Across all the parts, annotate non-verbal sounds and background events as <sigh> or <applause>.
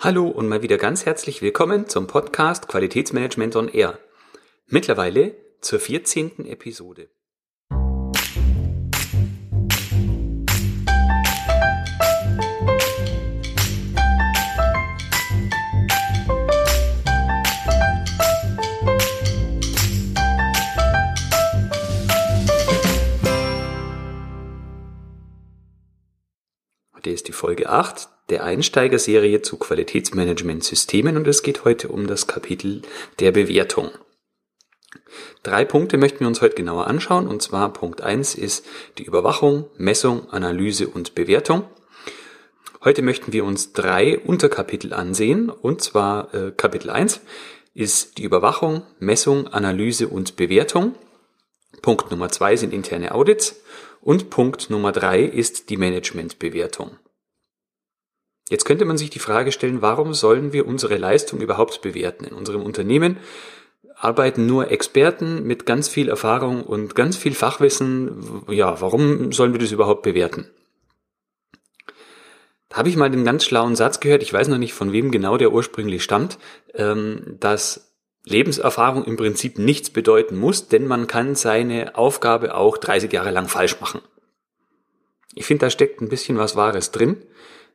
Hallo und mal wieder ganz herzlich willkommen zum Podcast Qualitätsmanagement on Air. Mittlerweile zur 14. Episode. Heute ist die Folge 8 der Einsteigerserie zu Qualitätsmanagementsystemen und es geht heute um das Kapitel der Bewertung. Drei Punkte möchten wir uns heute genauer anschauen und zwar Punkt 1 ist die Überwachung, Messung, Analyse und Bewertung. Heute möchten wir uns drei Unterkapitel ansehen und zwar äh, Kapitel 1 ist die Überwachung, Messung, Analyse und Bewertung. Punkt Nummer zwei sind interne Audits und Punkt Nummer drei ist die Managementbewertung. Jetzt könnte man sich die Frage stellen, warum sollen wir unsere Leistung überhaupt bewerten? In unserem Unternehmen arbeiten nur Experten mit ganz viel Erfahrung und ganz viel Fachwissen. Ja, warum sollen wir das überhaupt bewerten? Da habe ich mal einen ganz schlauen Satz gehört, ich weiß noch nicht, von wem genau der ursprünglich stammt, ähm, dass Lebenserfahrung im Prinzip nichts bedeuten muss, denn man kann seine Aufgabe auch 30 Jahre lang falsch machen. Ich finde, da steckt ein bisschen was Wahres drin.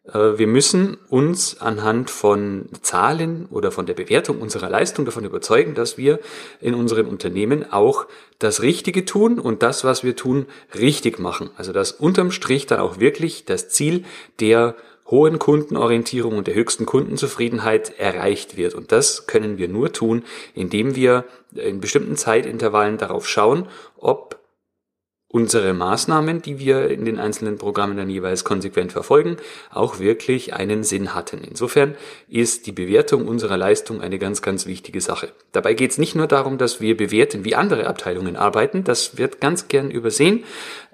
Äh, wir müssen uns anhand von Zahlen oder von der Bewertung unserer Leistung davon überzeugen, dass wir in unseren Unternehmen auch das Richtige tun und das, was wir tun, richtig machen. Also dass unterm Strich dann auch wirklich das Ziel der hohen Kundenorientierung und der höchsten Kundenzufriedenheit erreicht wird. Und das können wir nur tun, indem wir in bestimmten Zeitintervallen darauf schauen, ob unsere Maßnahmen, die wir in den einzelnen Programmen dann jeweils konsequent verfolgen, auch wirklich einen Sinn hatten. Insofern ist die Bewertung unserer Leistung eine ganz, ganz wichtige Sache. Dabei geht es nicht nur darum, dass wir bewerten, wie andere Abteilungen arbeiten, das wird ganz gern übersehen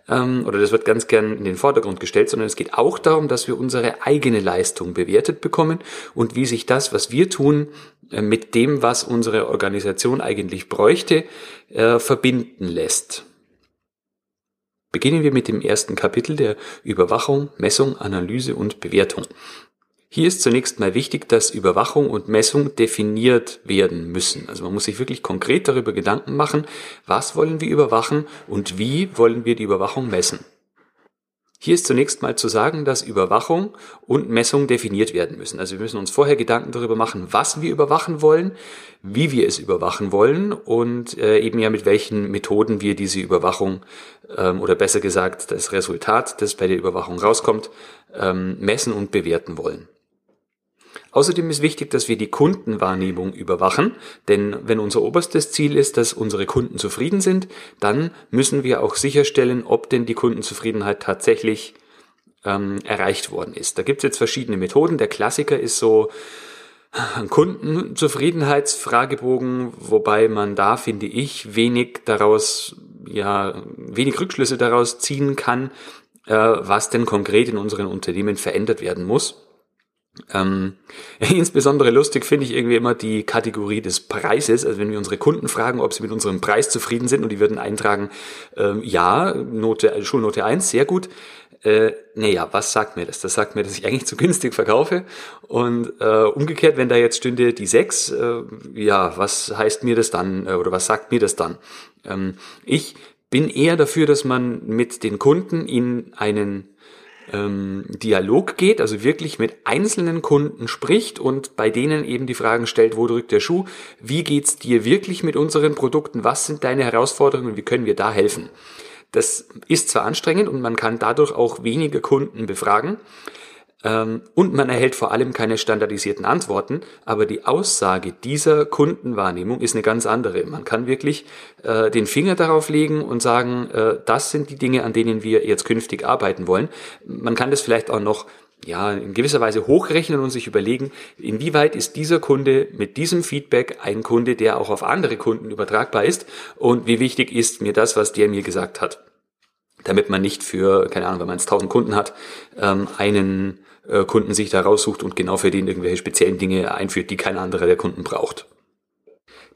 ähm, oder das wird ganz gern in den Vordergrund gestellt, sondern es geht auch darum, dass wir unsere eigene Leistung bewertet bekommen und wie sich das, was wir tun, äh, mit dem, was unsere Organisation eigentlich bräuchte, äh, verbinden lässt. Beginnen wir mit dem ersten Kapitel der Überwachung, Messung, Analyse und Bewertung. Hier ist zunächst mal wichtig, dass Überwachung und Messung definiert werden müssen. Also man muss sich wirklich konkret darüber Gedanken machen, was wollen wir überwachen und wie wollen wir die Überwachung messen. Hier ist zunächst mal zu sagen, dass Überwachung und Messung definiert werden müssen. Also wir müssen uns vorher Gedanken darüber machen, was wir überwachen wollen, wie wir es überwachen wollen und äh, eben ja mit welchen Methoden wir diese Überwachung ähm, oder besser gesagt das Resultat, das bei der Überwachung rauskommt, ähm, messen und bewerten wollen. Außerdem ist wichtig, dass wir die Kundenwahrnehmung überwachen, denn wenn unser oberstes Ziel ist, dass unsere Kunden zufrieden sind, dann müssen wir auch sicherstellen, ob denn die Kundenzufriedenheit tatsächlich ähm, erreicht worden ist. Da gibt es jetzt verschiedene Methoden. Der Klassiker ist so ein Kundenzufriedenheitsfragebogen, wobei man da, finde ich, wenig daraus, ja, wenig Rückschlüsse daraus ziehen kann, äh, was denn konkret in unseren Unternehmen verändert werden muss. Ähm, <laughs> insbesondere lustig finde ich irgendwie immer die Kategorie des Preises. Also wenn wir unsere Kunden fragen, ob sie mit unserem Preis zufrieden sind und die würden eintragen, ähm, ja, Note, Schulnote 1, sehr gut. Äh, naja, was sagt mir das? Das sagt mir, dass ich eigentlich zu günstig verkaufe. Und äh, umgekehrt, wenn da jetzt stünde die 6, äh, ja, was heißt mir das dann äh, oder was sagt mir das dann? Ähm, ich bin eher dafür, dass man mit den Kunden in einen ähm, Dialog geht, also wirklich mit einzelnen Kunden spricht und bei denen eben die Fragen stellt, wo drückt der Schuh, wie geht's dir wirklich mit unseren Produkten, was sind deine Herausforderungen, wie können wir da helfen. Das ist zwar anstrengend und man kann dadurch auch weniger Kunden befragen, und man erhält vor allem keine standardisierten Antworten, aber die Aussage dieser Kundenwahrnehmung ist eine ganz andere. Man kann wirklich äh, den Finger darauf legen und sagen, äh, das sind die Dinge, an denen wir jetzt künftig arbeiten wollen. Man kann das vielleicht auch noch ja, in gewisser Weise hochrechnen und sich überlegen, inwieweit ist dieser Kunde mit diesem Feedback ein Kunde, der auch auf andere Kunden übertragbar ist und wie wichtig ist mir das, was der mir gesagt hat. Damit man nicht für, keine Ahnung, wenn man jetzt tausend Kunden hat, ähm, einen äh, Kunden sich da raussucht und genau für den irgendwelche speziellen Dinge einführt, die kein anderer der Kunden braucht.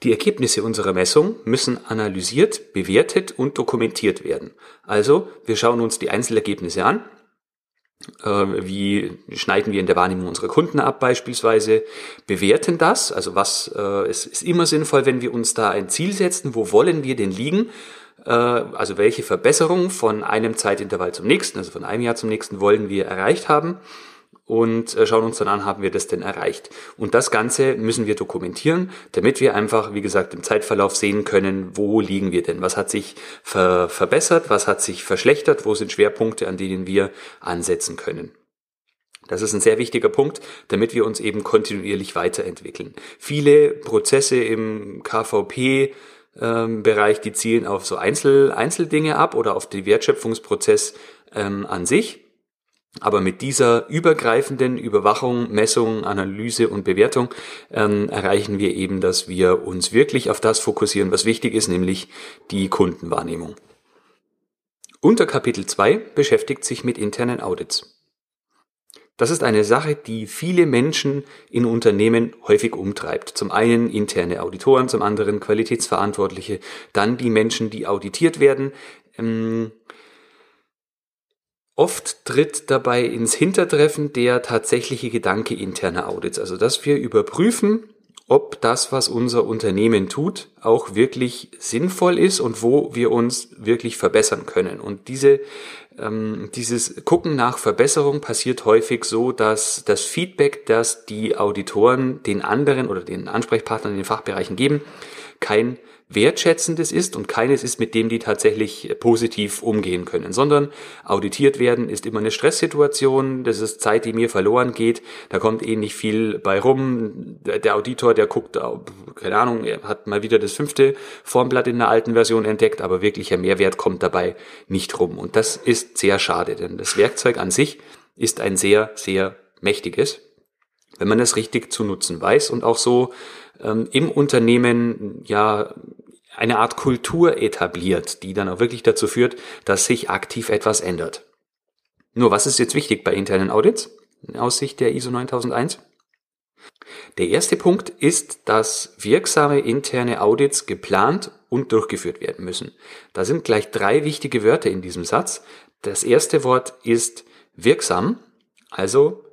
Die Ergebnisse unserer Messung müssen analysiert, bewertet und dokumentiert werden. Also, wir schauen uns die Einzelergebnisse an äh, wie schneiden wir in der Wahrnehmung unserer Kunden ab beispielsweise, bewerten das, also was äh, es ist immer sinnvoll, wenn wir uns da ein Ziel setzen, wo wollen wir denn liegen, äh, also welche Verbesserung von einem Zeitintervall zum nächsten, also von einem Jahr zum nächsten wollen wir erreicht haben und äh, schauen uns dann an, haben wir das denn erreicht. Und das Ganze müssen wir dokumentieren, damit wir einfach, wie gesagt, im Zeitverlauf sehen können, wo liegen wir denn, was hat sich ver verbessert, was hat sich verschlechtert, wo sind Schwerpunkte, an denen wir ansetzen können. Das ist ein sehr wichtiger Punkt, damit wir uns eben kontinuierlich weiterentwickeln. Viele Prozesse im KVP ähm, Bereich, die zielen auf so Einzel Einzeldinge ab oder auf den Wertschöpfungsprozess ähm, an sich. Aber mit dieser übergreifenden Überwachung, Messung, Analyse und Bewertung ähm, erreichen wir eben, dass wir uns wirklich auf das fokussieren, was wichtig ist, nämlich die Kundenwahrnehmung. Unter Kapitel 2 beschäftigt sich mit internen Audits. Das ist eine Sache, die viele Menschen in Unternehmen häufig umtreibt. Zum einen interne Auditoren, zum anderen Qualitätsverantwortliche, dann die Menschen, die auditiert werden. Ähm, Oft tritt dabei ins Hintertreffen der tatsächliche Gedanke interner Audits, also dass wir überprüfen, ob das, was unser Unternehmen tut, auch wirklich sinnvoll ist und wo wir uns wirklich verbessern können. Und diese, ähm, dieses Gucken nach Verbesserung passiert häufig so, dass das Feedback, das die Auditoren den anderen oder den Ansprechpartnern in den Fachbereichen geben, kein wertschätzendes ist und keines ist, mit dem die tatsächlich positiv umgehen können, sondern auditiert werden ist immer eine Stresssituation, das ist Zeit, die mir verloren geht, da kommt eh nicht viel bei rum. Der Auditor, der guckt, keine Ahnung, er hat mal wieder das fünfte Formblatt in der alten Version entdeckt, aber wirklicher Mehrwert kommt dabei nicht rum. Und das ist sehr schade, denn das Werkzeug an sich ist ein sehr, sehr mächtiges, wenn man es richtig zu nutzen weiß und auch so ähm, im Unternehmen ja eine Art Kultur etabliert, die dann auch wirklich dazu führt, dass sich aktiv etwas ändert. Nur was ist jetzt wichtig bei internen Audits aus Sicht der ISO 9001? Der erste Punkt ist, dass wirksame interne Audits geplant und durchgeführt werden müssen. Da sind gleich drei wichtige Wörter in diesem Satz. Das erste Wort ist wirksam, also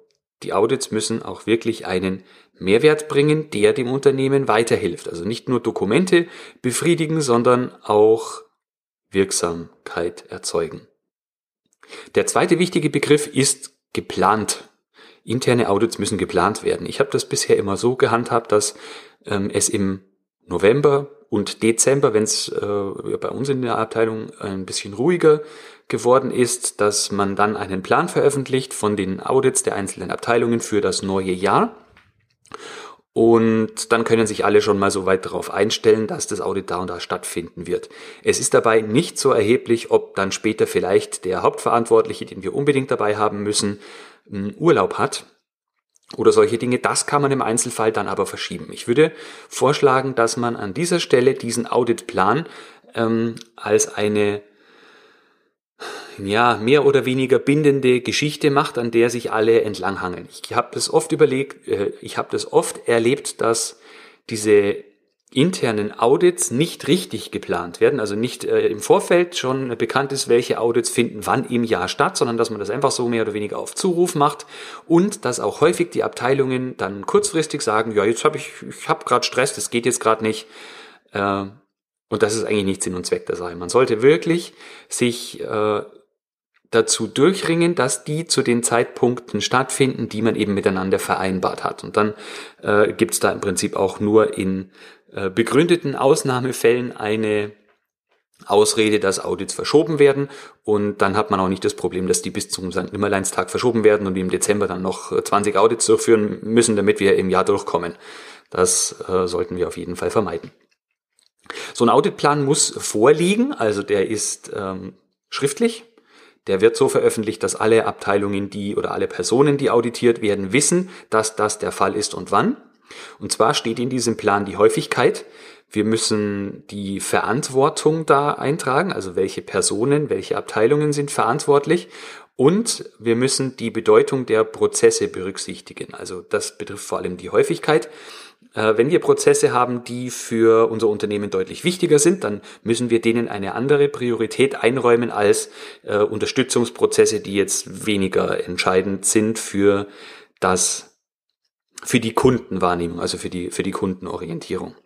die Audits müssen auch wirklich einen Mehrwert bringen, der dem Unternehmen weiterhilft. Also nicht nur Dokumente befriedigen, sondern auch Wirksamkeit erzeugen. Der zweite wichtige Begriff ist geplant. Interne Audits müssen geplant werden. Ich habe das bisher immer so gehandhabt, dass ähm, es im November und Dezember, wenn es äh, bei uns in der Abteilung ein bisschen ruhiger geworden ist, dass man dann einen Plan veröffentlicht von den Audits der einzelnen Abteilungen für das neue Jahr. Und dann können sich alle schon mal so weit darauf einstellen, dass das Audit da und da stattfinden wird. Es ist dabei nicht so erheblich, ob dann später vielleicht der Hauptverantwortliche, den wir unbedingt dabei haben müssen, Urlaub hat oder solche Dinge. Das kann man im Einzelfall dann aber verschieben. Ich würde vorschlagen, dass man an dieser Stelle diesen Auditplan ähm, als eine ja, mehr oder weniger bindende Geschichte macht, an der sich alle entlanghangeln. Ich habe das oft überlegt, äh, ich habe das oft erlebt, dass diese internen Audits nicht richtig geplant werden, also nicht äh, im Vorfeld schon bekannt ist, welche Audits finden wann im Jahr statt, sondern dass man das einfach so mehr oder weniger auf Zuruf macht und dass auch häufig die Abteilungen dann kurzfristig sagen, ja, jetzt habe ich, ich habe gerade Stress, das geht jetzt gerade nicht. Äh, und das ist eigentlich nicht Sinn und Zweck der Sache. Man sollte wirklich sich äh, dazu durchringen, dass die zu den Zeitpunkten stattfinden, die man eben miteinander vereinbart hat. Und dann äh, gibt es da im Prinzip auch nur in äh, begründeten Ausnahmefällen eine Ausrede, dass Audits verschoben werden und dann hat man auch nicht das Problem, dass die bis zum St. Nimmerleinstag verschoben werden und im Dezember dann noch 20 Audits durchführen müssen, damit wir im Jahr durchkommen. Das äh, sollten wir auf jeden Fall vermeiden. So ein Auditplan muss vorliegen, also der ist ähm, schriftlich, der wird so veröffentlicht, dass alle Abteilungen, die oder alle Personen, die auditiert werden, wissen, dass das der Fall ist und wann. Und zwar steht in diesem Plan die Häufigkeit. Wir müssen die Verantwortung da eintragen, also welche Personen, welche Abteilungen sind verantwortlich Und wir müssen die Bedeutung der Prozesse berücksichtigen. Also das betrifft vor allem die Häufigkeit. Äh, wenn wir Prozesse haben, die für unser Unternehmen deutlich wichtiger sind, dann müssen wir denen eine andere Priorität einräumen als äh, Unterstützungsprozesse, die jetzt weniger entscheidend sind für das, für die Kundenwahrnehmung, also für die, für die Kundenorientierung.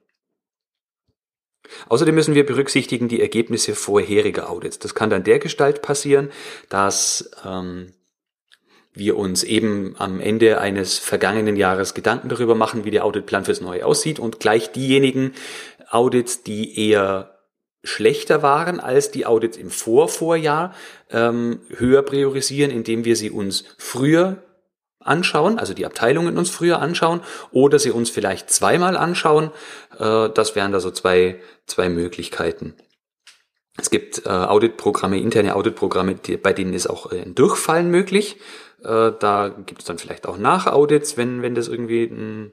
Außerdem müssen wir berücksichtigen die Ergebnisse vorheriger Audits. Das kann dann der Gestalt passieren, dass ähm, wir uns eben am Ende eines vergangenen Jahres Gedanken darüber machen, wie der Auditplan fürs Neue aussieht und gleich diejenigen Audits, die eher schlechter waren als die Audits im Vorvorjahr, ähm, höher priorisieren, indem wir sie uns früher anschauen, also die Abteilungen uns früher anschauen oder sie uns vielleicht zweimal anschauen. Äh, das wären da so zwei, zwei Möglichkeiten. Es gibt äh, Auditprogramme, interne Auditprogramme, bei denen ist auch ein Durchfallen möglich. Äh, da gibt es dann vielleicht auch Nachaudits, wenn, wenn das irgendwie ein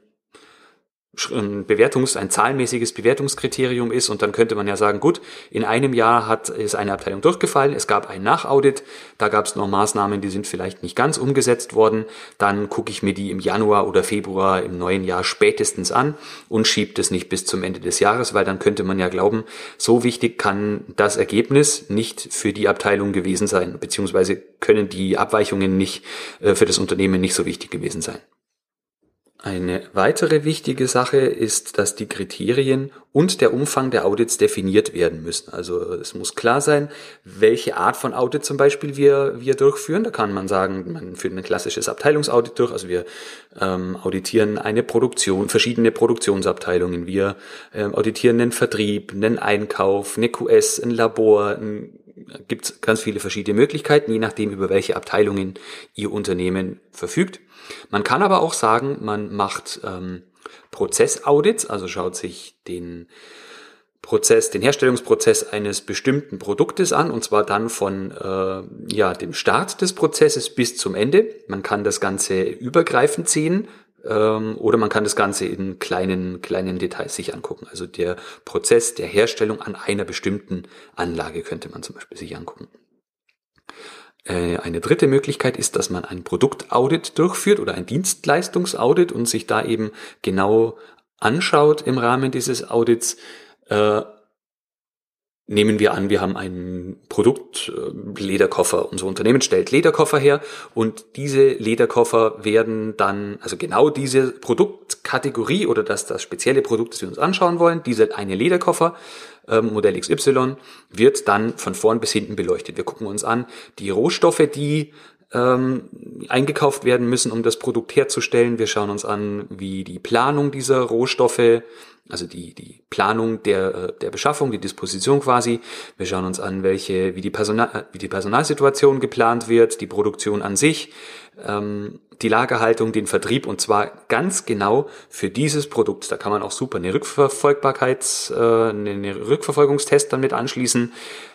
ein Bewertungs-, ein zahlenmäßiges Bewertungskriterium ist und dann könnte man ja sagen, gut, in einem Jahr hat, ist eine Abteilung durchgefallen, es gab ein Nachaudit, da gab es noch Maßnahmen, die sind vielleicht nicht ganz umgesetzt worden, dann gucke ich mir die im Januar oder Februar im neuen Jahr spätestens an und schiebe das nicht bis zum Ende des Jahres, weil dann könnte man ja glauben, so wichtig kann das Ergebnis nicht für die Abteilung gewesen sein, beziehungsweise können die Abweichungen nicht äh, für das Unternehmen nicht so wichtig gewesen sein. Eine weitere wichtige Sache ist, dass die Kriterien und der Umfang der Audits definiert werden müssen. Also es muss klar sein, welche Art von Audit zum Beispiel wir, wir durchführen. Da kann man sagen, man führt ein klassisches Abteilungsaudit durch. Also wir ähm, auditieren eine Produktion, verschiedene Produktionsabteilungen. Wir ähm, auditieren einen Vertrieb, einen Einkauf, eine QS, ein Labor. Ein, gibt ganz viele verschiedene Möglichkeiten, je nachdem, über welche Abteilungen Ihr Unternehmen verfügt. Man kann aber auch sagen, man macht ähm, Prozessaudits, also schaut sich den Prozess, den Herstellungsprozess eines bestimmten Produktes an, und zwar dann von äh, ja, dem Start des Prozesses bis zum Ende. Man kann das Ganze übergreifend sehen ähm, oder man kann das Ganze in kleinen, kleinen Details sich angucken. Also der Prozess der Herstellung an einer bestimmten Anlage könnte man zum Beispiel sich angucken. Äh, eine dritte Möglichkeit ist, dass man ein Produktaudit durchführt oder ein Dienstleistungsaudit und sich da eben genau anschaut im Rahmen dieses Audits, äh, Nehmen wir an, wir haben ein Produkt, äh, Lederkoffer. Unser Unternehmen stellt Lederkoffer her und diese Lederkoffer werden dann, also genau diese Produktkategorie oder das, das spezielle Produkt, das wir uns anschauen wollen, diese eine Lederkoffer, ähm, Modell XY, wird dann von vorn bis hinten beleuchtet. Wir gucken uns an die Rohstoffe, die ähm, eingekauft werden müssen, um das Produkt herzustellen. Wir schauen uns an, wie die Planung dieser Rohstoffe also die, die Planung der, äh, der Beschaffung, die Disposition quasi. Wir schauen uns an, welche, wie die, Personal, wie die Personalsituation geplant wird, die Produktion an sich, ähm, die Lagerhaltung, den Vertrieb und zwar ganz genau für dieses Produkt. Da kann man auch super eine Rückverfolgbarkeits, äh, eine Rückverfolgungstest dann mit anschließen.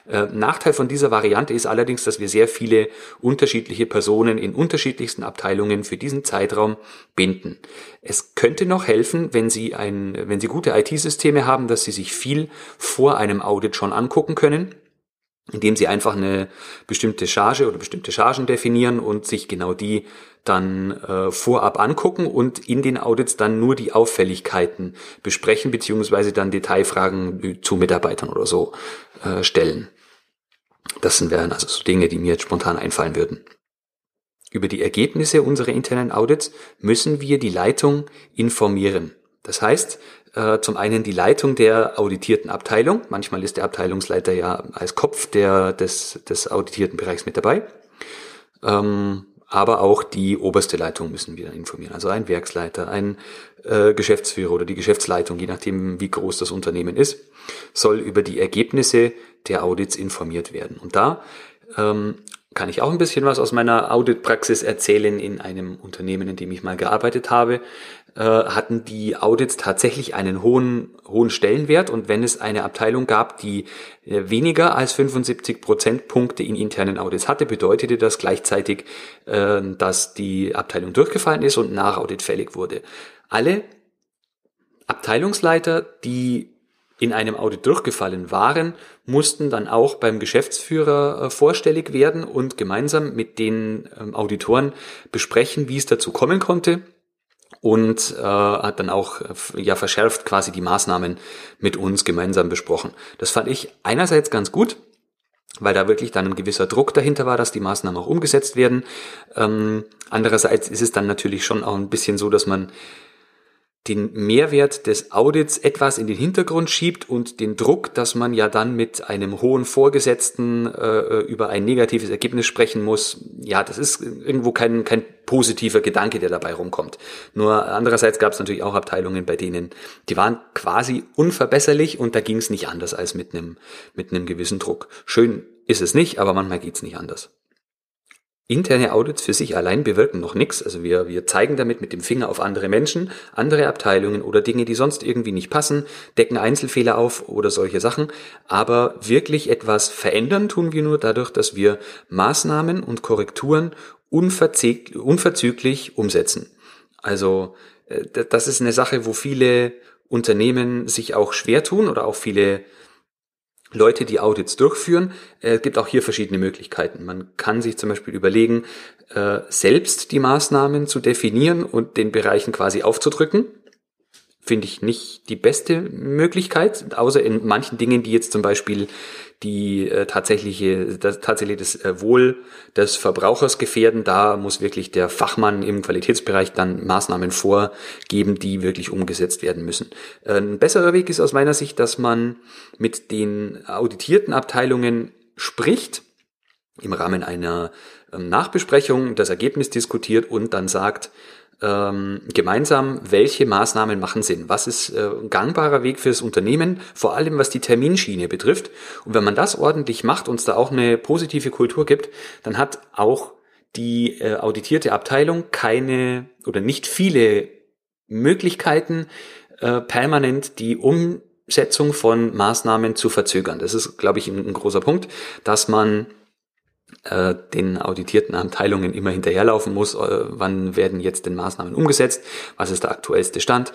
Äh, Nachteil von dieser Variante ist allerdings, dass wir sehr viele unterschiedliche Personen in unterschiedlichsten Abteilungen für diesen Zeitraum binden. Es könnte noch helfen, wenn Sie ein, wenn Sie gute IT-Systeme haben, dass Sie sich viel vor einem Audit schon angucken können indem sie einfach eine bestimmte Charge oder bestimmte Chargen definieren und sich genau die dann äh, vorab angucken und in den Audits dann nur die Auffälligkeiten besprechen, beziehungsweise dann Detailfragen zu Mitarbeitern oder so äh, stellen. Das sind wären also so Dinge, die mir jetzt spontan einfallen würden. Über die Ergebnisse unserer internen Audits müssen wir die Leitung informieren. Das heißt, äh, zum einen die Leitung der auditierten Abteilung. Manchmal ist der Abteilungsleiter ja als Kopf der, des, des auditierten Bereichs mit dabei. Ähm, aber auch die oberste Leitung müssen wir informieren. Also ein Werksleiter, ein äh, Geschäftsführer oder die Geschäftsleitung, je nachdem, wie groß das Unternehmen ist, soll über die Ergebnisse der Audits informiert werden. Und da ähm, kann ich auch ein bisschen was aus meiner Auditpraxis erzählen in einem Unternehmen, in dem ich mal gearbeitet habe. Äh, hatten die Audits tatsächlich einen hohen, hohen Stellenwert und wenn es eine Abteilung gab, die äh, weniger als 75 Prozentpunkte in internen Audits hatte, bedeutete das gleichzeitig, äh, dass die Abteilung durchgefallen ist und nach Audit fällig wurde. Alle Abteilungsleiter, die in einem Audit durchgefallen waren, mussten dann auch beim Geschäftsführer äh, vorstellig werden und gemeinsam mit den ähm, Auditoren besprechen, wie es dazu kommen konnte und äh, hat dann auch äh, ja verschärft quasi die Maßnahmen mit uns gemeinsam besprochen. Das fand ich einerseits ganz gut, weil da wirklich dann ein gewisser Druck dahinter war, dass die Maßnahmen auch umgesetzt werden. Ähm, andererseits ist es dann natürlich schon auch ein bisschen so, dass man den Mehrwert des Audits etwas in den Hintergrund schiebt und den Druck, dass man ja dann mit einem hohen Vorgesetzten äh, über ein negatives Ergebnis sprechen muss, ja, das ist irgendwo kein, kein positiver Gedanke, der dabei rumkommt. Nur andererseits gab es natürlich auch Abteilungen, bei denen die waren quasi unverbesserlich und da ging es nicht anders als mit einem mit einem gewissen Druck. Schön ist es nicht, aber manchmal geht's nicht anders. Interne Audits für sich allein bewirken noch nichts. Also wir, wir zeigen damit mit dem Finger auf andere Menschen, andere Abteilungen oder Dinge, die sonst irgendwie nicht passen, decken Einzelfehler auf oder solche Sachen. Aber wirklich etwas verändern tun wir nur dadurch, dass wir Maßnahmen und Korrekturen unverzüglich umsetzen. Also äh, das ist eine Sache, wo viele Unternehmen sich auch schwer tun oder auch viele Leute, die Audits durchführen. Äh, es gibt auch hier verschiedene Möglichkeiten. Man kann sich zum Beispiel überlegen, äh, selbst die Maßnahmen zu definieren und den Bereichen quasi aufzudrücken finde ich nicht die beste Möglichkeit, außer in manchen Dingen, die jetzt zum Beispiel die äh, tatsächliche, das, tatsächlich das äh, Wohl des Verbrauchers gefährden. Da muss wirklich der Fachmann im Qualitätsbereich dann Maßnahmen vorgeben, die wirklich umgesetzt werden müssen. Äh, ein besserer Weg ist aus meiner Sicht, dass man mit den auditierten Abteilungen spricht im Rahmen einer ähm, Nachbesprechung das Ergebnis diskutiert und dann sagt, ähm, gemeinsam, welche Maßnahmen machen Sinn. Was ist äh, ein gangbarer Weg fürs Unternehmen, vor allem was die Terminschiene betrifft. Und wenn man das ordentlich macht und es da auch eine positive Kultur gibt, dann hat auch die äh, auditierte Abteilung keine oder nicht viele Möglichkeiten, äh, permanent die Umsetzung von Maßnahmen zu verzögern. Das ist, glaube ich, ein, ein großer Punkt, dass man äh, den auditierten Abteilungen immer hinterherlaufen muss, äh, wann werden jetzt denn Maßnahmen umgesetzt, was ist der aktuellste Stand.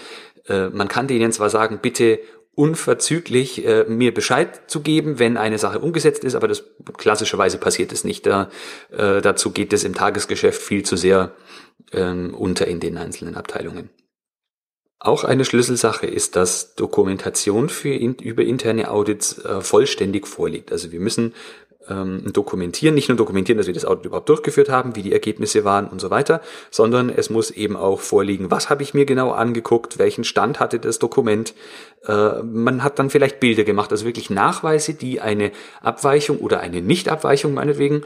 Äh, man kann denen zwar sagen, bitte unverzüglich äh, mir Bescheid zu geben, wenn eine Sache umgesetzt ist, aber das klassischerweise passiert es nicht. Da, dazu geht es im Tagesgeschäft viel zu sehr ähm, unter in den einzelnen Abteilungen. Auch eine Schlüsselsache ist, dass Dokumentation für in, über interne Audits äh, vollständig vorliegt. Also wir müssen ähm, dokumentieren, nicht nur dokumentieren, dass wir das Audit überhaupt durchgeführt haben, wie die Ergebnisse waren und so weiter, sondern es muss eben auch vorliegen, was habe ich mir genau angeguckt, welchen Stand hatte das Dokument. Äh, man hat dann vielleicht Bilder gemacht, also wirklich Nachweise, die eine Abweichung oder eine Nichtabweichung meinetwegen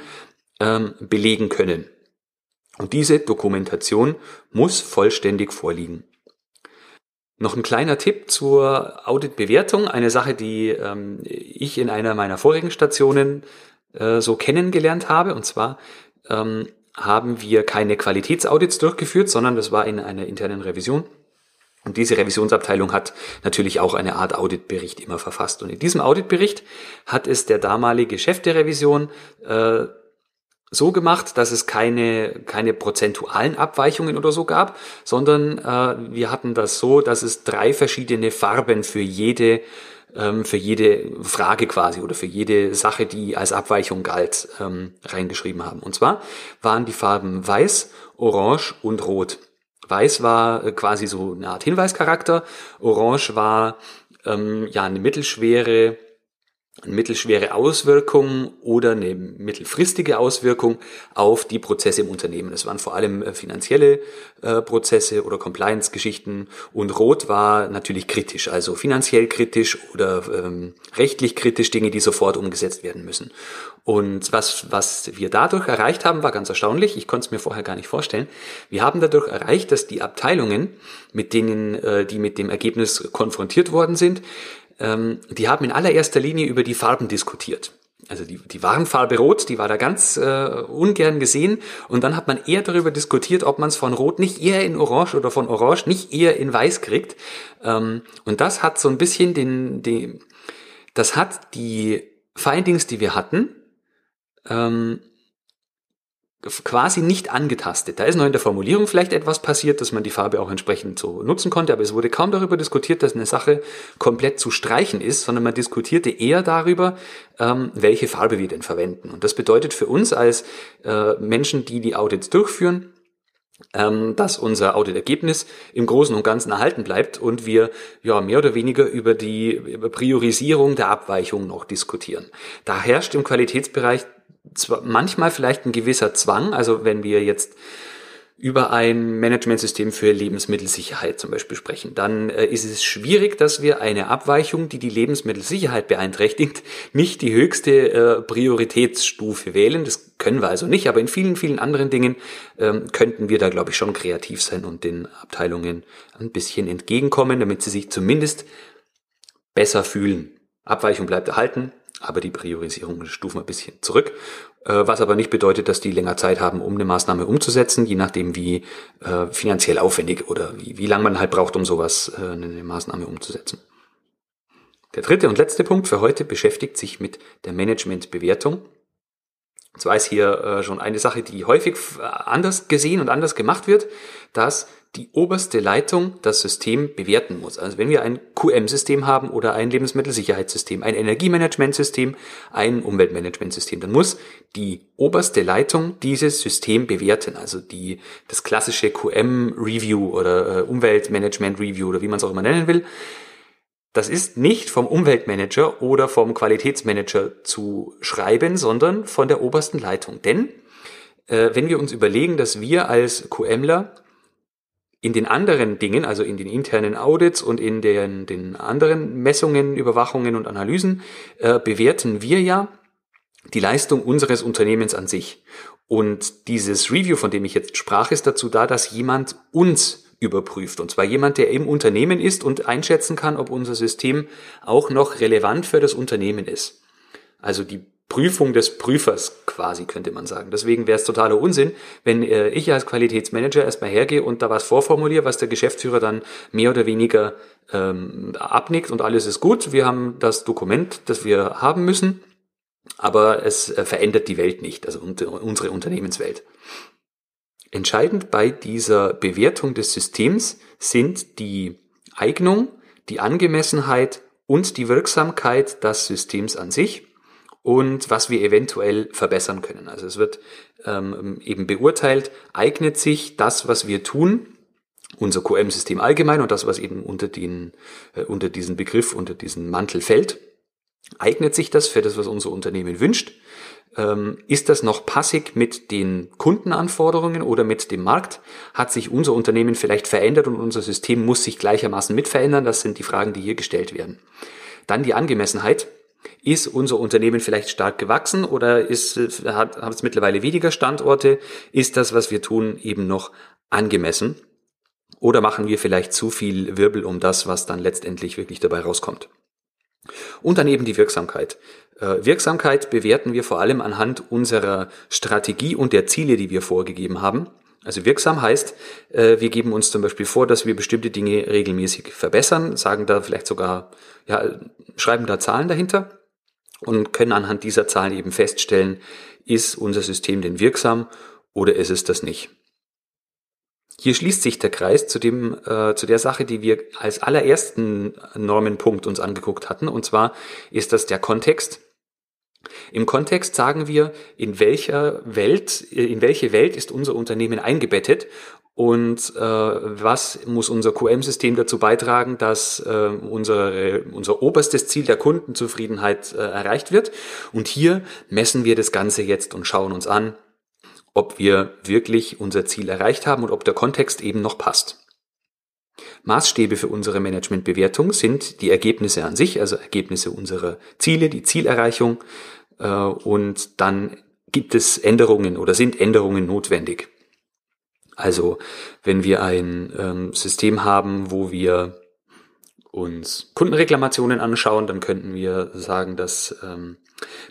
ähm, belegen können. Und diese Dokumentation muss vollständig vorliegen. Noch ein kleiner Tipp zur Auditbewertung. Eine Sache, die ähm, ich in einer meiner vorigen Stationen äh, so kennengelernt habe. Und zwar ähm, haben wir keine Qualitätsaudits durchgeführt, sondern das war in einer internen Revision. Und diese Revisionsabteilung hat natürlich auch eine Art Auditbericht immer verfasst. Und in diesem Auditbericht hat es der damalige Chef der Revision äh, so gemacht, dass es keine, keine prozentualen Abweichungen oder so gab, sondern äh, wir hatten das so, dass es drei verschiedene Farben für jede, ähm, für jede Frage quasi oder für jede Sache, die als Abweichung galt, ähm, reingeschrieben haben. Und zwar waren die Farben weiß, orange und rot. Weiß war äh, quasi so eine Art Hinweischarakter, orange war ähm, ja eine mittelschwere mittelschwere Auswirkung oder eine mittelfristige Auswirkung auf die Prozesse im Unternehmen. Es waren vor allem äh, finanzielle äh, Prozesse oder Compliance-Geschichten und Rot war natürlich kritisch, also finanziell kritisch oder ähm, rechtlich kritisch, Dinge, die sofort umgesetzt werden müssen. Und was, was wir dadurch erreicht haben, war ganz erstaunlich. Ich konnte es mir vorher gar nicht vorstellen. Wir haben dadurch erreicht, dass die Abteilungen, mit denen, äh, die mit dem Ergebnis konfrontiert worden sind, ähm, die haben in allererster Linie über die Farben diskutiert. Also die, die Warnfarbe Rot, die war da ganz äh, ungern gesehen. Und dann hat man eher darüber diskutiert, ob man es von Rot nicht eher in Orange oder von Orange nicht eher in Weiß kriegt. Ähm, und das hat so ein bisschen den, den das hat die Findings, die wir hatten, ähm, quasi nicht angetastet. Da ist noch in der Formulierung vielleicht etwas passiert, dass man die Farbe auch entsprechend so nutzen konnte, aber es wurde kaum darüber diskutiert, dass eine Sache komplett zu streichen ist, sondern man diskutierte eher darüber, ähm, welche Farbe wir denn verwenden. Und das bedeutet für uns als äh, Menschen, die die Audits durchführen, ähm, dass unser Auditergebnis im Großen und Ganzen erhalten bleibt und wir ja mehr oder weniger über die Priorisierung der Abweichung noch diskutieren. Da herrscht im Qualitätsbereich zwar manchmal vielleicht ein gewisser Zwang, also wenn wir jetzt über ein Managementsystem für Lebensmittelsicherheit zum Beispiel sprechen, dann äh, ist es schwierig, dass wir eine Abweichung, die die Lebensmittelsicherheit beeinträchtigt, nicht die höchste äh, Prioritätsstufe wählen. Das können wir also nicht, aber in vielen, vielen anderen Dingen ähm, könnten wir da, glaube ich, schon kreativ sein und den Abteilungen ein bisschen entgegenkommen, damit sie sich zumindest besser fühlen. Abweichung bleibt erhalten, aber die Priorisierung stufen ein bisschen zurück. Äh, was aber nicht bedeutet, dass die länger Zeit haben, um eine Maßnahme umzusetzen, je nachdem, wie äh, finanziell aufwendig oder wie, wie lange man halt braucht, um sowas, äh, eine Maßnahme umzusetzen. Der dritte und letzte Punkt für heute beschäftigt sich mit der Managementbewertung. Und zwar ist hier schon eine Sache, die häufig anders gesehen und anders gemacht wird, dass die oberste Leitung das System bewerten muss. Also wenn wir ein QM-System haben oder ein Lebensmittelsicherheitssystem, ein Energiemanagementsystem, ein Umweltmanagementsystem, dann muss die oberste Leitung dieses System bewerten. Also die, das klassische QM-Review oder äh, Umweltmanagement-Review oder wie man es auch immer nennen will. Das ist nicht vom Umweltmanager oder vom Qualitätsmanager zu schreiben, sondern von der obersten Leitung. Denn äh, wenn wir uns überlegen, dass wir als QMler in den anderen Dingen, also in den internen Audits und in den, den anderen Messungen, Überwachungen und Analysen, äh, bewerten wir ja die Leistung unseres Unternehmens an sich. Und dieses Review, von dem ich jetzt sprach, ist dazu da, dass jemand uns überprüft. Und zwar jemand, der im Unternehmen ist und einschätzen kann, ob unser System auch noch relevant für das Unternehmen ist. Also die Prüfung des Prüfers quasi, könnte man sagen. Deswegen wäre es totaler Unsinn, wenn äh, ich als Qualitätsmanager erstmal hergehe und da was vorformuliere, was der Geschäftsführer dann mehr oder weniger ähm, abnickt und alles ist gut. Wir haben das Dokument, das wir haben müssen, aber es äh, verändert die Welt nicht, also unsere Unternehmenswelt. Entscheidend bei dieser Bewertung des Systems sind die Eignung, die Angemessenheit und die Wirksamkeit des Systems an sich und was wir eventuell verbessern können. Also es wird ähm, eben beurteilt, eignet sich das, was wir tun, unser QM-System allgemein und das, was eben unter, den, äh, unter diesen Begriff, unter diesen Mantel fällt, eignet sich das für das, was unser Unternehmen wünscht? Ähm, ist das noch passig mit den Kundenanforderungen oder mit dem Markt? Hat sich unser Unternehmen vielleicht verändert und unser System muss sich gleichermaßen mit verändern? Das sind die Fragen, die hier gestellt werden. Dann die Angemessenheit. Ist unser Unternehmen vielleicht stark gewachsen oder ist, hat, hat es mittlerweile weniger Standorte? Ist das, was wir tun, eben noch angemessen? Oder machen wir vielleicht zu viel Wirbel um das, was dann letztendlich wirklich dabei rauskommt? Und dann eben die Wirksamkeit. Äh, Wirksamkeit bewerten wir vor allem anhand unserer Strategie und der Ziele, die wir vorgegeben haben. Also wirksam heißt, äh, wir geben uns zum Beispiel vor, dass wir bestimmte Dinge regelmäßig verbessern, sagen da vielleicht sogar, ja, schreiben da Zahlen dahinter und können anhand dieser Zahlen eben feststellen, ist unser System denn wirksam oder ist es das nicht. Hier schließt sich der Kreis zu dem, äh, zu der Sache, die wir als allerersten Normenpunkt uns angeguckt hatten, und zwar ist das der Kontext. Im Kontext sagen wir, in welcher Welt, in welche Welt ist unser Unternehmen eingebettet und äh, was muss unser QM-System dazu beitragen, dass äh, unsere, unser oberstes Ziel der Kundenzufriedenheit äh, erreicht wird. Und hier messen wir das Ganze jetzt und schauen uns an, ob wir wirklich unser Ziel erreicht haben und ob der Kontext eben noch passt. Maßstäbe für unsere Managementbewertung sind die Ergebnisse an sich, also Ergebnisse unserer Ziele, die Zielerreichung äh, und dann gibt es Änderungen oder sind Änderungen notwendig. Also wenn wir ein ähm, System haben, wo wir uns Kundenreklamationen anschauen, dann könnten wir sagen, dass ähm,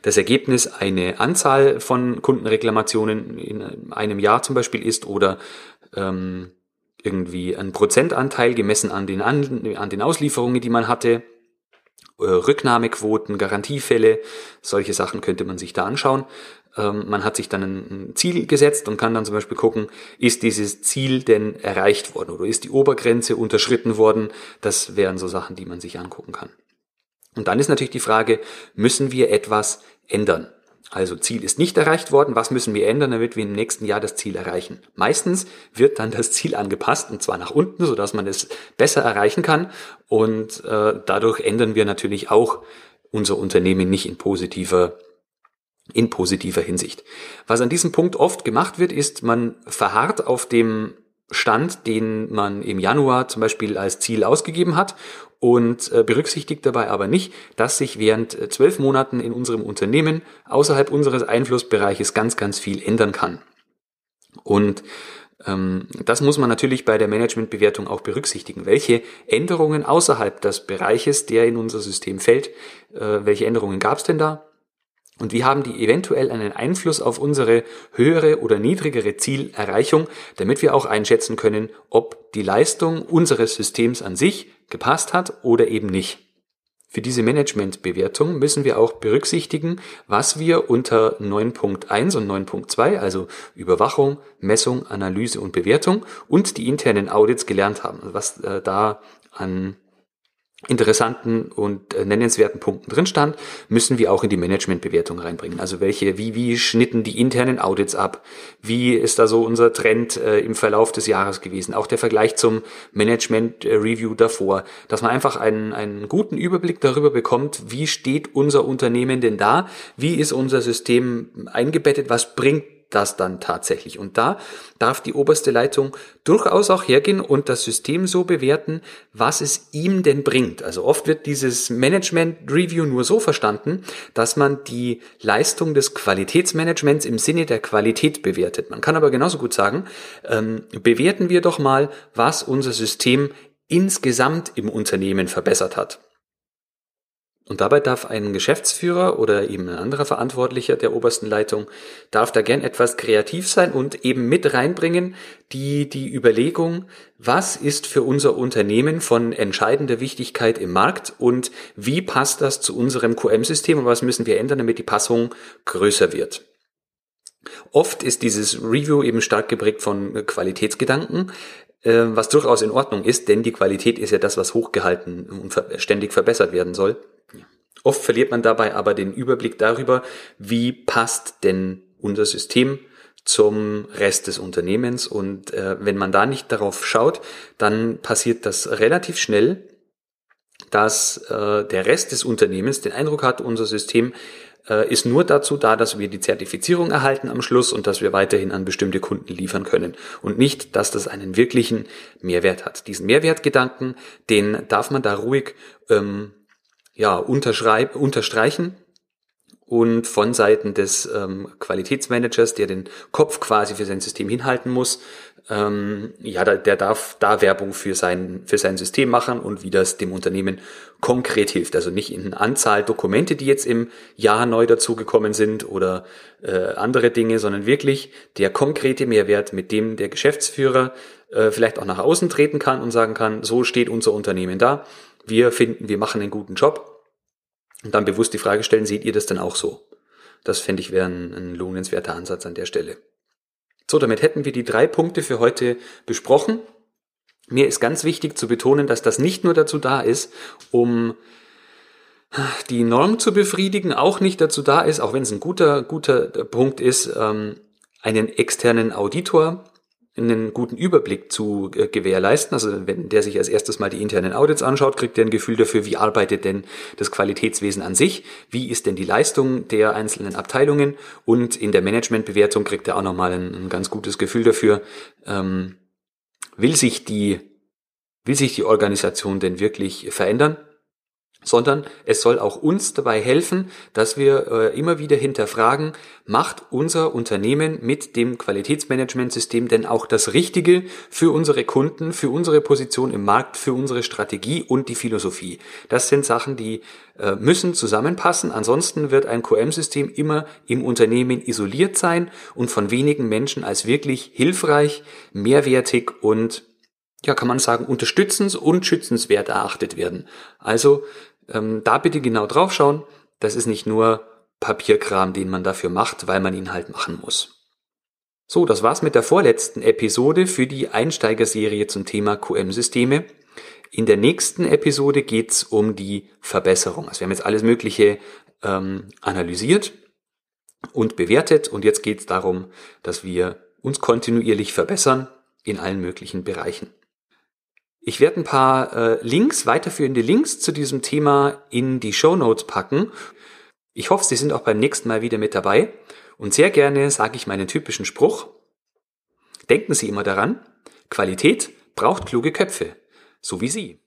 das Ergebnis eine Anzahl von Kundenreklamationen in einem Jahr zum Beispiel ist oder ähm, irgendwie ein Prozentanteil gemessen an den, an, an den Auslieferungen, die man hatte, äh, Rücknahmequoten, Garantiefälle, solche Sachen könnte man sich da anschauen. Ähm, man hat sich dann ein Ziel gesetzt und kann dann zum Beispiel gucken, ist dieses Ziel denn erreicht worden oder ist die Obergrenze unterschritten worden? Das wären so Sachen, die man sich angucken kann. Und dann ist natürlich die Frage, müssen wir etwas ändern? Also Ziel ist nicht erreicht worden, was müssen wir ändern, damit wir im nächsten Jahr das Ziel erreichen? Meistens wird dann das Ziel angepasst und zwar nach unten, sodass man es besser erreichen kann und äh, dadurch ändern wir natürlich auch unser Unternehmen nicht in positiver in positiver Hinsicht. Was an diesem Punkt oft gemacht wird, ist, man verharrt auf dem Stand, den man im Januar zum Beispiel als Ziel ausgegeben hat und äh, berücksichtigt dabei aber nicht, dass sich während äh, zwölf Monaten in unserem Unternehmen außerhalb unseres Einflussbereiches ganz, ganz viel ändern kann. Und ähm, das muss man natürlich bei der Managementbewertung auch berücksichtigen. Welche Änderungen außerhalb des Bereiches, der in unser System fällt, äh, welche Änderungen gab es denn da? Und wie haben die eventuell einen Einfluss auf unsere höhere oder niedrigere Zielerreichung, damit wir auch einschätzen können, ob die Leistung unseres Systems an sich gepasst hat oder eben nicht. Für diese Managementbewertung müssen wir auch berücksichtigen, was wir unter 9.1 und 9.2, also Überwachung, Messung, Analyse und Bewertung und die internen Audits gelernt haben, was äh, da an interessanten und äh, nennenswerten Punkten drin stand, müssen wir auch in die Managementbewertung reinbringen. Also welche, wie, wie schnitten die internen Audits ab? Wie ist da so unser Trend äh, im Verlauf des Jahres gewesen? Auch der Vergleich zum Management Review davor, dass man einfach einen, einen guten Überblick darüber bekommt, wie steht unser Unternehmen denn da? Wie ist unser System eingebettet? Was bringt das dann tatsächlich. Und da darf die oberste Leitung durchaus auch hergehen und das System so bewerten, was es ihm denn bringt. Also oft wird dieses Management Review nur so verstanden, dass man die Leistung des Qualitätsmanagements im Sinne der Qualität bewertet. Man kann aber genauso gut sagen, ähm, bewerten wir doch mal, was unser System insgesamt im Unternehmen verbessert hat. Und dabei darf ein Geschäftsführer oder eben ein anderer Verantwortlicher der obersten Leitung, darf da gern etwas kreativ sein und eben mit reinbringen die, die Überlegung, was ist für unser Unternehmen von entscheidender Wichtigkeit im Markt und wie passt das zu unserem QM-System und was müssen wir ändern, damit die Passung größer wird. Oft ist dieses Review eben stark geprägt von Qualitätsgedanken, äh, was durchaus in Ordnung ist, denn die Qualität ist ja das, was hochgehalten und ständig verbessert werden soll. Oft verliert man dabei aber den Überblick darüber, wie passt denn unser System zum Rest des Unternehmens. Und äh, wenn man da nicht darauf schaut, dann passiert das relativ schnell, dass äh, der Rest des Unternehmens den Eindruck hat, unser System äh, ist nur dazu da, dass wir die Zertifizierung erhalten am Schluss und dass wir weiterhin an bestimmte Kunden liefern können. Und nicht, dass das einen wirklichen Mehrwert hat. Diesen Mehrwertgedanken, den darf man da ruhig ähm, ja, unterschreib, unterstreichen und von Seiten des ähm, Qualitätsmanagers, der den Kopf quasi für sein System hinhalten muss, ähm, ja, der, der darf da Werbung für sein, für sein System machen und wie das dem Unternehmen konkret hilft. Also nicht in Anzahl Dokumente, die jetzt im Jahr neu dazugekommen sind oder äh, andere Dinge, sondern wirklich der konkrete Mehrwert, mit dem der Geschäftsführer äh, vielleicht auch nach außen treten kann und sagen kann, so steht unser Unternehmen da wir finden, wir machen einen guten Job und dann bewusst die Frage stellen, seht ihr das denn auch so? Das fände ich wäre ein, ein lohnenswerter Ansatz an der Stelle. So, damit hätten wir die drei Punkte für heute besprochen. Mir ist ganz wichtig zu betonen, dass das nicht nur dazu da ist, um die Norm zu befriedigen, auch nicht dazu da ist, auch wenn es ein guter, guter Punkt ist, ähm, einen externen Auditor einen guten Überblick zu äh, gewährleisten. Also wenn der sich als erstes mal die internen Audits anschaut, kriegt er ein Gefühl dafür, wie arbeitet denn das Qualitätswesen an sich, wie ist denn die Leistung der einzelnen Abteilungen und in der Managementbewertung kriegt er auch nochmal ein, ein ganz gutes Gefühl dafür, ähm, will sich die will sich die Organisation denn wirklich verändern? Sondern es soll auch uns dabei helfen, dass wir äh, immer wieder hinterfragen, macht unser Unternehmen mit dem Qualitätsmanagementsystem denn auch das Richtige für unsere Kunden, für unsere Position im Markt, für unsere Strategie und die Philosophie. Das sind Sachen, die äh, müssen zusammenpassen, ansonsten wird ein QM-System immer im Unternehmen isoliert sein und von wenigen Menschen als wirklich hilfreich, mehrwertig und ja, kann man sagen, unterstützens- und schützenswert erachtet werden. Also ähm, da bitte genau drauf schauen. Das ist nicht nur Papierkram, den man dafür macht, weil man ihn halt machen muss. So, das war's mit der vorletzten Episode für die Einsteigerserie zum Thema QM-Systeme. In der nächsten Episode geht's um die Verbesserung. Also wir haben jetzt alles Mögliche ähm, analysiert und bewertet und jetzt geht's darum, dass wir uns kontinuierlich verbessern in allen möglichen Bereichen. Ich werde ein paar äh, Links, weiterführende Links zu diesem Thema in die Show Notes packen. Ich hoffe, Sie sind auch beim nächsten Mal wieder mit dabei. Und sehr gerne sage ich meinen typischen Spruch. Denken Sie immer daran, Qualität braucht kluge Köpfe, so wie Sie.